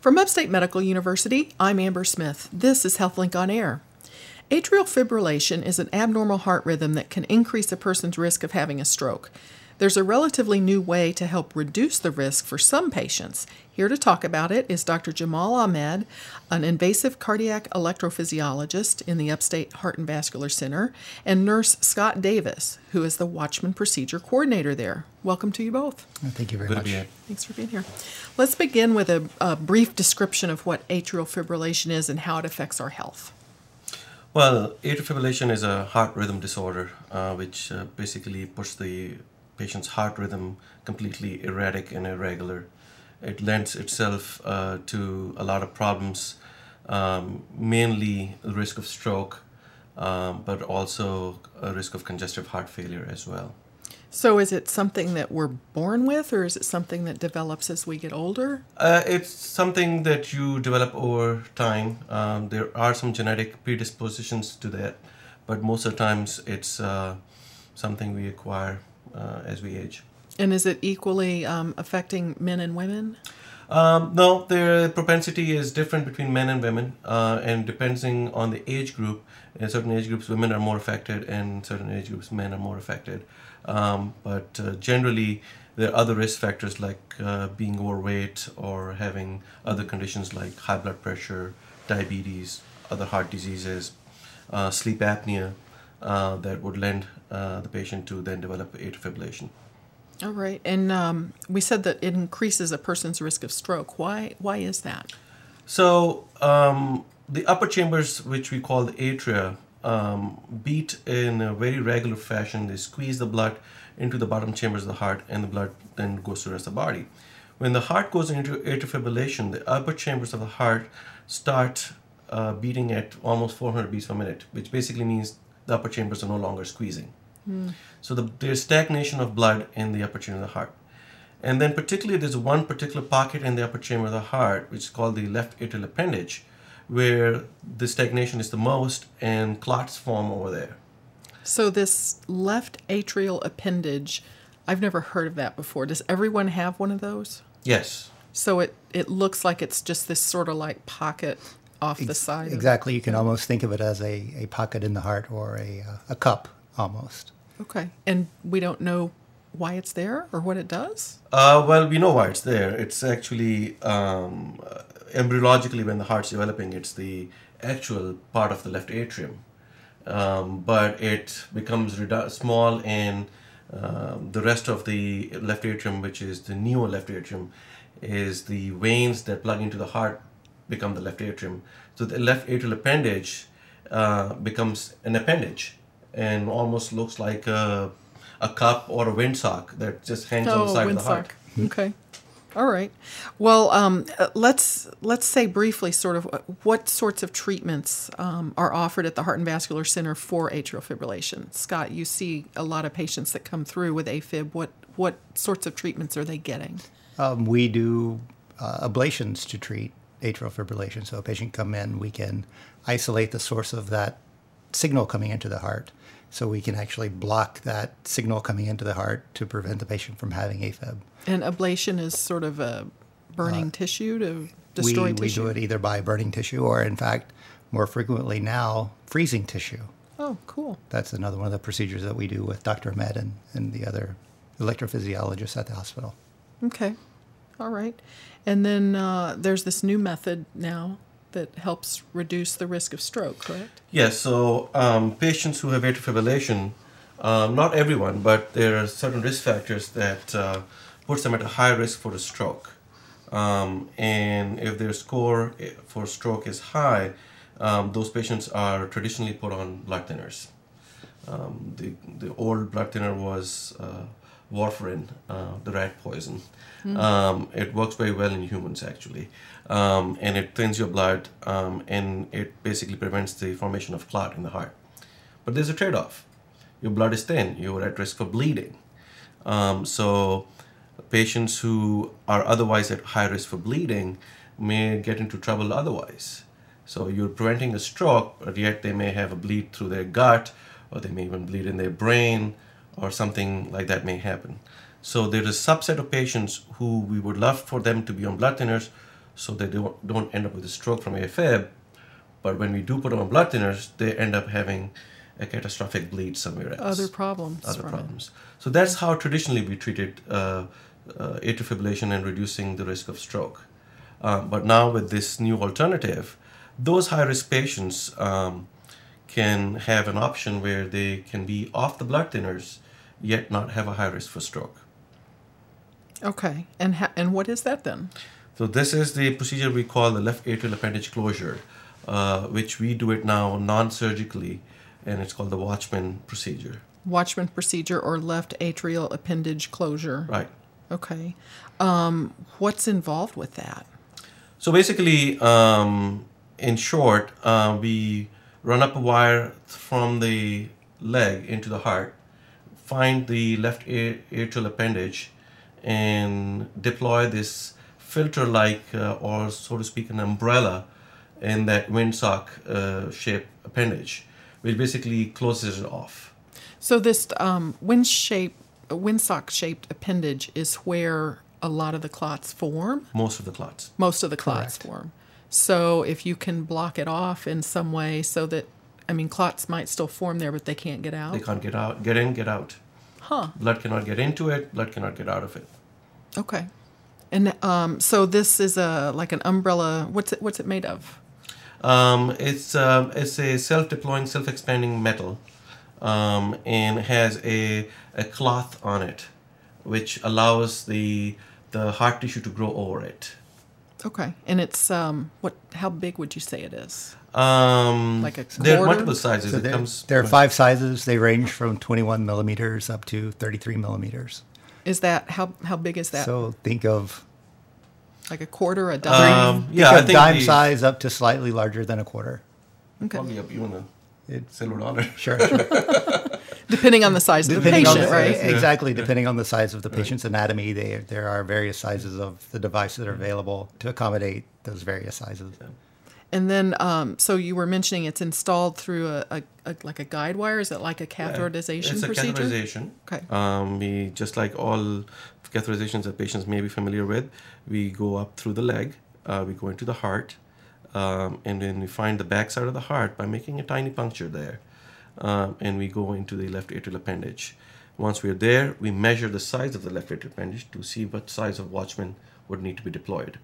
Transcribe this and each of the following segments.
From Upstate Medical University, I'm Amber Smith. This is HealthLink on Air. Atrial fibrillation is an abnormal heart rhythm that can increase a person's risk of having a stroke. There's a relatively new way to help reduce the risk for some patients. Here to talk about it is Dr. Jamal Ahmed, an invasive cardiac electrophysiologist in the Upstate Heart and Vascular Center, and nurse Scott Davis, who is the Watchman Procedure Coordinator there. Welcome to you both. Thank you very Good much. to be here. Thanks for being here. Let's begin with a, a brief description of what atrial fibrillation is and how it affects our health. Well, atrial fibrillation is a heart rhythm disorder, uh, which uh, basically puts the patient's heart rhythm completely erratic and irregular. It lends itself uh, to a lot of problems, um, mainly the risk of stroke, um, but also a risk of congestive heart failure as well. So, is it something that we're born with, or is it something that develops as we get older? Uh, it's something that you develop over time. Um, there are some genetic predispositions to that, but most of the times it's uh, something we acquire uh, as we age. And is it equally um, affecting men and women? Um, no, the propensity is different between men and women, uh, and depending on the age group, in certain age groups, women are more affected, and certain age groups, men are more affected. Um, but uh, generally, there are other risk factors like uh, being overweight or having other conditions like high blood pressure, diabetes, other heart diseases, uh, sleep apnea uh, that would lend uh, the patient to then develop atrial fibrillation. All right. And um, we said that it increases a person's risk of stroke. Why? Why is that? So um, the upper chambers, which we call the atria, um, beat in a very regular fashion. They squeeze the blood into the bottom chambers of the heart, and the blood then goes to the rest of the body. When the heart goes into atrial fibrillation, the upper chambers of the heart start uh, beating at almost 400 beats per minute, which basically means the upper chambers are no longer squeezing. So the, there's stagnation of blood in the upper chamber of the heart. And then particularly there's one particular pocket in the upper chamber of the heart, which is called the left atrial appendage, where the stagnation is the most and clots form over there. So this left atrial appendage, I've never heard of that before. Does everyone have one of those? Yes. So it it looks like it's just this sort of like pocket off the side. of- Exactly. You can almost think of it as a, a pocket in the heart or a, uh, a cup almost. Okay. And we don't know why it's there or what it does? Uh, well, we know why it's there. It's actually um, uh, embryologically when the heart's developing, it's the actual part of the left atrium. Um, but it becomes redu- small and um, the rest of the left atrium, which is the neo left atrium, is the veins that plug into the heart become the left atrium. So the left atrial appendage uh, becomes an appendage and almost looks like a, a cup or a windsock that just hangs on the side of the heart. windsock. Okay. All right. Well, um, uh, let's let's say briefly, sort of, what sorts of treatments um, are offered at the Heart and Vascular Center for atrial fibrillation. Scott, you see a lot of patients that come through with AFib. What what sorts of treatments are they getting? Um, we do uh, ablations to treat atrial fibrillation. So a patient come in, we can isolate the source of that signal coming into the heart. So we can actually block that signal coming into the heart to prevent the patient from having AFib. And ablation is sort of a burning tissue to destroy Uh, we, we tissue. do it either by burning tissue or, in fact, more frequently now, freezing tissue. Oh, cool. That's another one of the procedures that we do with Dr. Ahmed and, and the other electrophysiologists at the hospital. Okay. All right. And then uh, there's this new method now that helps reduce the risk of stroke, correct? Yes, so um, patients who have atrial fibrillation, um, not everyone, but there are certain risk factors that uh, puts them at a high risk for a stroke. Um, and if their score for stroke is high, um, those patients are traditionally put on blood thinners. Um, the, the old blood thinner was uh, warfarin, uh, the rat poison. Um, it works very well in humans actually, um, and it thins your blood, um, and it basically prevents the formation of clot in the heart. But there's a trade-off. Your blood is thin. You're at risk for bleeding. Um, so patients who are otherwise at high risk for bleeding may get into trouble otherwise. So you're preventing a stroke, but yet they may have a bleed through their gut, or they may even bleed in their brain, or something like that may happen. So there is a subset of patients who we would love for them to be on blood thinners, so that they don't, don't end up with a stroke from AFib. But when we do put them on blood thinners, they end up having a catastrophic bleed somewhere else. Other problems. Other from it. problems. So that's how traditionally we treated uh, uh, atrial fibrillation and reducing the risk of stroke. Uh, but now with this new alternative, those high risk patients um, can have an option where they can be off the blood thinners yet not have a high risk for stroke. Okay. And ha- and what is that then? So this is the procedure we call the left atrial appendage closure, uh, which we do it now non-surgically, and it's called the Watchman procedure. Watchman procedure or left atrial appendage closure. Right. Okay. Um, what's involved with that? So basically, um, in short, uh, we run up a wire from the leg into the heart, find the left atrial appendage, and deploy this filter-like, uh, or so to speak, an umbrella in that windsock uh, shape appendage, which basically closes it off. So this um, wind shape, windsock shaped appendage is where a lot of the clots form. Most of the clots. Most of the clots Correct. form. So if you can block it off in some way, so that I mean, clots might still form there, but they can't get out. They can't get out, get in, get out. Huh. Blood cannot get into it. Blood cannot get out of it. Okay. And um, so this is a like an umbrella. What's it? What's it made of? Um, it's um, it's a self-deploying, self-expanding metal, um, and has a a cloth on it, which allows the the heart tissue to grow over it. Okay. And it's um, what? How big would you say it is? Um, Like a there are multiple sizes. So it there, comes. there are five sizes. They range from 21 millimeters up to 33 millimeters. Is that how how big is that? So think of like a quarter, a dime? Um, yeah, I think of think dime the- size up to slightly larger than a quarter. okay. Probably up even a It's silver dollar. sure, sure. Depending on the size of the depending on patient, the, right? Exactly, depending on the size of the patient's anatomy, they, there are various sizes of the device that are available to accommodate those various sizes. And then, um, so you were mentioning it's installed through a, a, a like a guide wire. Is it like a catheterization It's a procedure? catheterization. Okay. Um, we just like all catheterizations that patients may be familiar with, we go up through the leg, uh, we go into the heart, um, and then we find the backside of the heart by making a tiny puncture there, um, and we go into the left atrial appendage. Once we're there, we measure the size of the left atrial appendage to see what size of Watchman would need to be deployed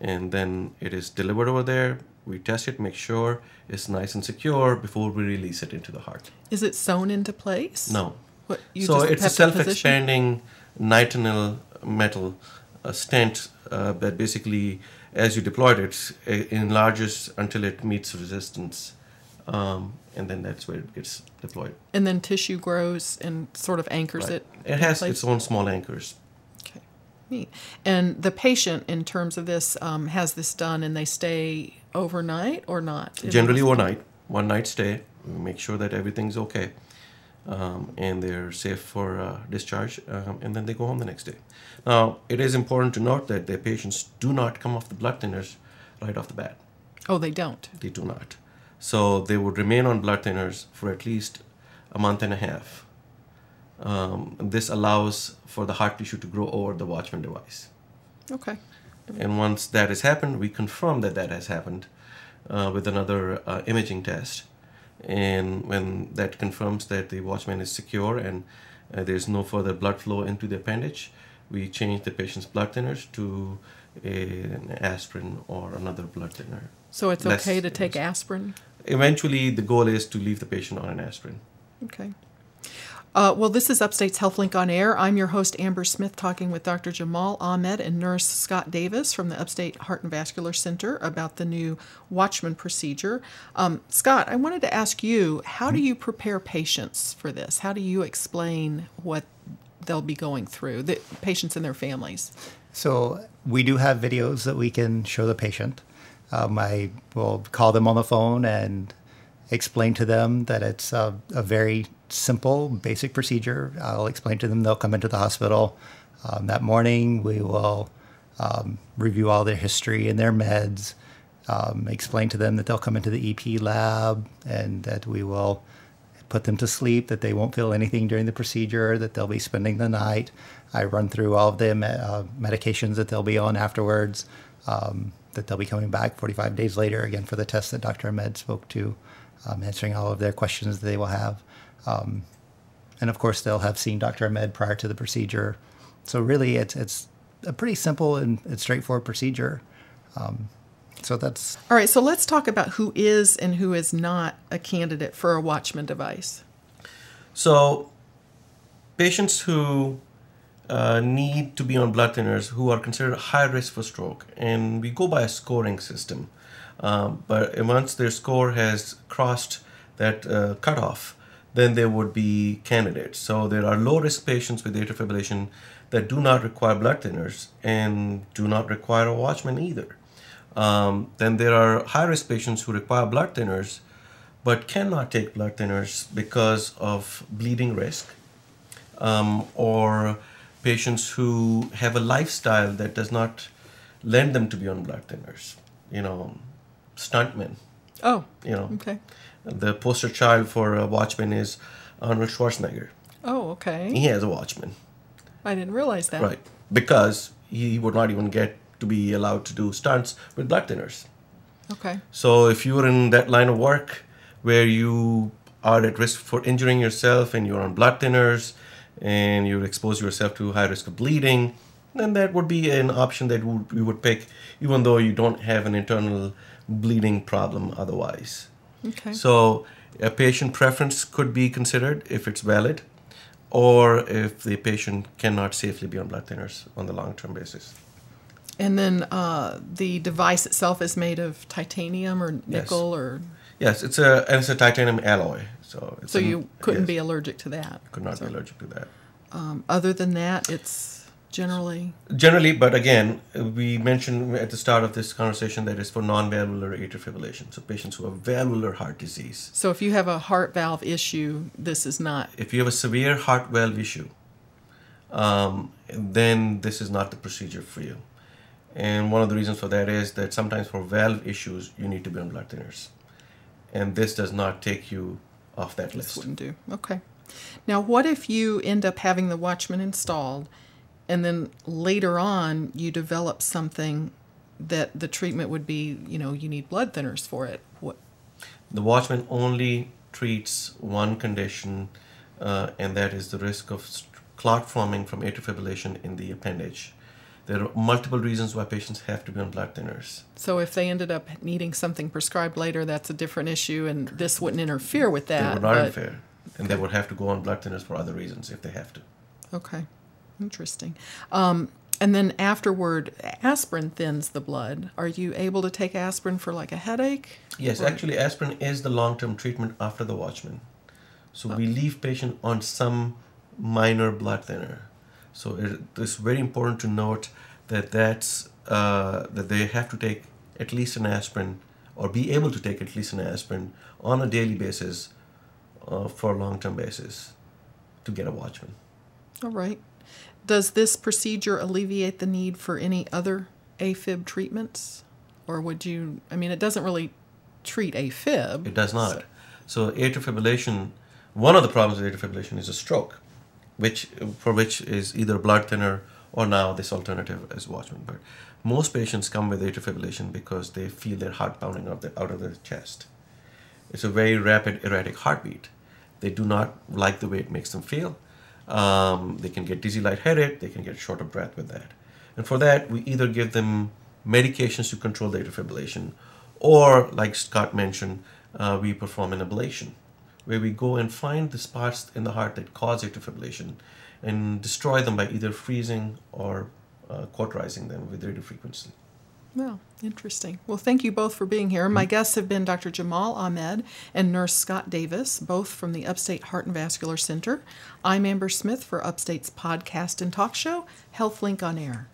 and then it is delivered over there. We test it, make sure it's nice and secure before we release it into the heart. Is it sewn into place? No. What, you so it's a have to position- self-expanding nitinol metal uh, stent uh, that basically, as you deploy it, it enlarges until it meets resistance, um, and then that's where it gets deployed. And then tissue grows and sort of anchors Right. it. It has its own small anchors. Okay, neat. And the patient, in terms of this, um, has this done, and they stay overnight or not? Generally overnight, one night stay. We make sure that everything's okay, um, and they're safe for uh, discharge, um, and then they go home the next day. Now, it is important to note that the patients do not come off the blood thinners right off the bat. Oh, they don't. They do not. So they would remain on blood thinners for at least a month and a half. Um, this allows for the heart tissue to grow over the Watchman device. Okay. And once that has happened, we confirm that that has happened uh, with another uh, imaging test. And when that confirms that the Watchman is secure and uh, there's no further blood flow into the appendage, we change the patient's blood thinners to a, an aspirin or another blood thinner. So it's Less okay to take aspirin? Eventually, the goal is to leave the patient on an aspirin. Okay. Uh, well, this is Upstate's HealthLink on Air. I'm your host, Amber Smith, talking with Dr. Jamal Ahmed and nurse Scott Davis from the Upstate Heart and Vascular Center about the new Watchman procedure. Um, Scott, I wanted to ask you how do you prepare patients for this? How do you explain what they'll be going through, the patients and their families? So we do have videos that we can show the patient. Um, I will call them on the phone and explain to them that it's a, a very simple, basic procedure. I'll explain to them they'll come into the hospital um, that morning. We will um, review all their history and their meds. Um, explain to them that they'll come into the EP lab and that we will put them to sleep, that they won't feel anything during the procedure, that they'll be spending the night. I run through all of the uh, medications that they'll be on afterwards. um, that they'll be coming back 45 days later again for the test that Dr. Ahmed spoke to, um, answering all of their questions that they will have. Um, and of course, they'll have seen Dr. Ahmed prior to the procedure. So really, it's it's a pretty simple and, and straightforward procedure. Um, so that's All right, so let's talk about who is and who is not a candidate for a Watchman device. So, patients who uh, need to be on blood thinners who are considered high risk for stroke, and we go by a scoring system. Um, but once their score has crossed that uh, cutoff, then they would be candidates. So there are low risk patients with atrial fibrillation that do not require blood thinners and do not require a watchman either. Um, then there are high risk patients who require blood thinners but cannot take blood thinners because of bleeding risk um, or patients who have a lifestyle that does not lend them to be on blood thinners. You know, stuntmen. Oh, You know, okay. the poster child for a watchman is Arnold Schwarzenegger. Oh, okay. He has a watchman, I didn't realize that. right? Because he would not even get to be allowed to do stunts with blood thinners. Okay. So if you're in that line of work where you are at risk for injuring yourself and you're on blood thinners and you expose yourself to high risk of bleeding, then that would be an option that would- we would pick, even though you don't have an internal bleeding problem otherwise. Okay. So a patient preference could be considered if it's valid, or if the patient cannot safely be on blood thinners on the long-term basis. And then uh, the device itself is made of titanium or nickel or Yes, it's a and it's a titanium alloy, so it's so an- you couldn't yes, be allergic to that. could not So, be allergic to that. Um, other than that, it's generally Generally, but again, we mentioned at the start of this conversation that it's for non-valvular atrial fibrillation, so patients who have valvular heart disease. so. If you have a heart valve issue, this is not If you have a severe heart valve issue, um, then this is not the procedure for you. And one of the reasons for that is that sometimes for valve issues, you need to be on blood thinners. And this does not take you off that This list. wouldn't do. Okay. Now, what if you end up having the Watchman installed, and then later on you develop something that the treatment would be, you know, you need blood thinners for it? What? The Watchman only treats one condition, uh, and that is the risk of clot forming from atrial fibrillation in the appendage. There are multiple reasons why patients have to be on blood thinners. So if they ended up needing something prescribed later, that's a different issue, and this wouldn't interfere with that. they would not but- interfere, and they would have to go on blood thinners for other reasons if they have to. Okay, interesting. Um, and then afterward, aspirin thins the blood. Are you able to take aspirin for like a headache? Yes, Or- actually, aspirin is the long-term treatment after the Watchman. So we leave patient on some minor blood thinner. So it, it's very important to note that that's uh, that they have to take at least an aspirin or be able to take at least an aspirin on a daily basis uh, for a long-term basis to get a Watchman. All right. Does this procedure alleviate the need for any other AFib treatments? Or would you, I mean, it doesn't really treat AFib. It does not. So atrial fibrillation, one of the problems with atrial fibrillation is a stroke, which for which is either blood thinner or now this alternative is Watchman. But most patients come with atrial fibrillation because they feel their heart pounding out, the, out of their chest. It's a very rapid, erratic heartbeat. They do not like the way it makes them feel. Um, they can get dizzy, lightheaded. They can get short of breath with that. And for that, we either give them medications to control the atrial fibrillation, or like Scott mentioned, uh, we perform an ablation, where we go and find the spots in the heart that cause atrial fibrillation and destroy them by either freezing or uh, cauterizing them with radiofrequency. Well, interesting. Well, thank you both for being here. My guests have been Dr. Jamal Ahmed and nurse Scott Davis, both from the Upstate Heart and Vascular Center. I'm Amber Smith for Upstate's podcast and talk show, HealthLink on Air.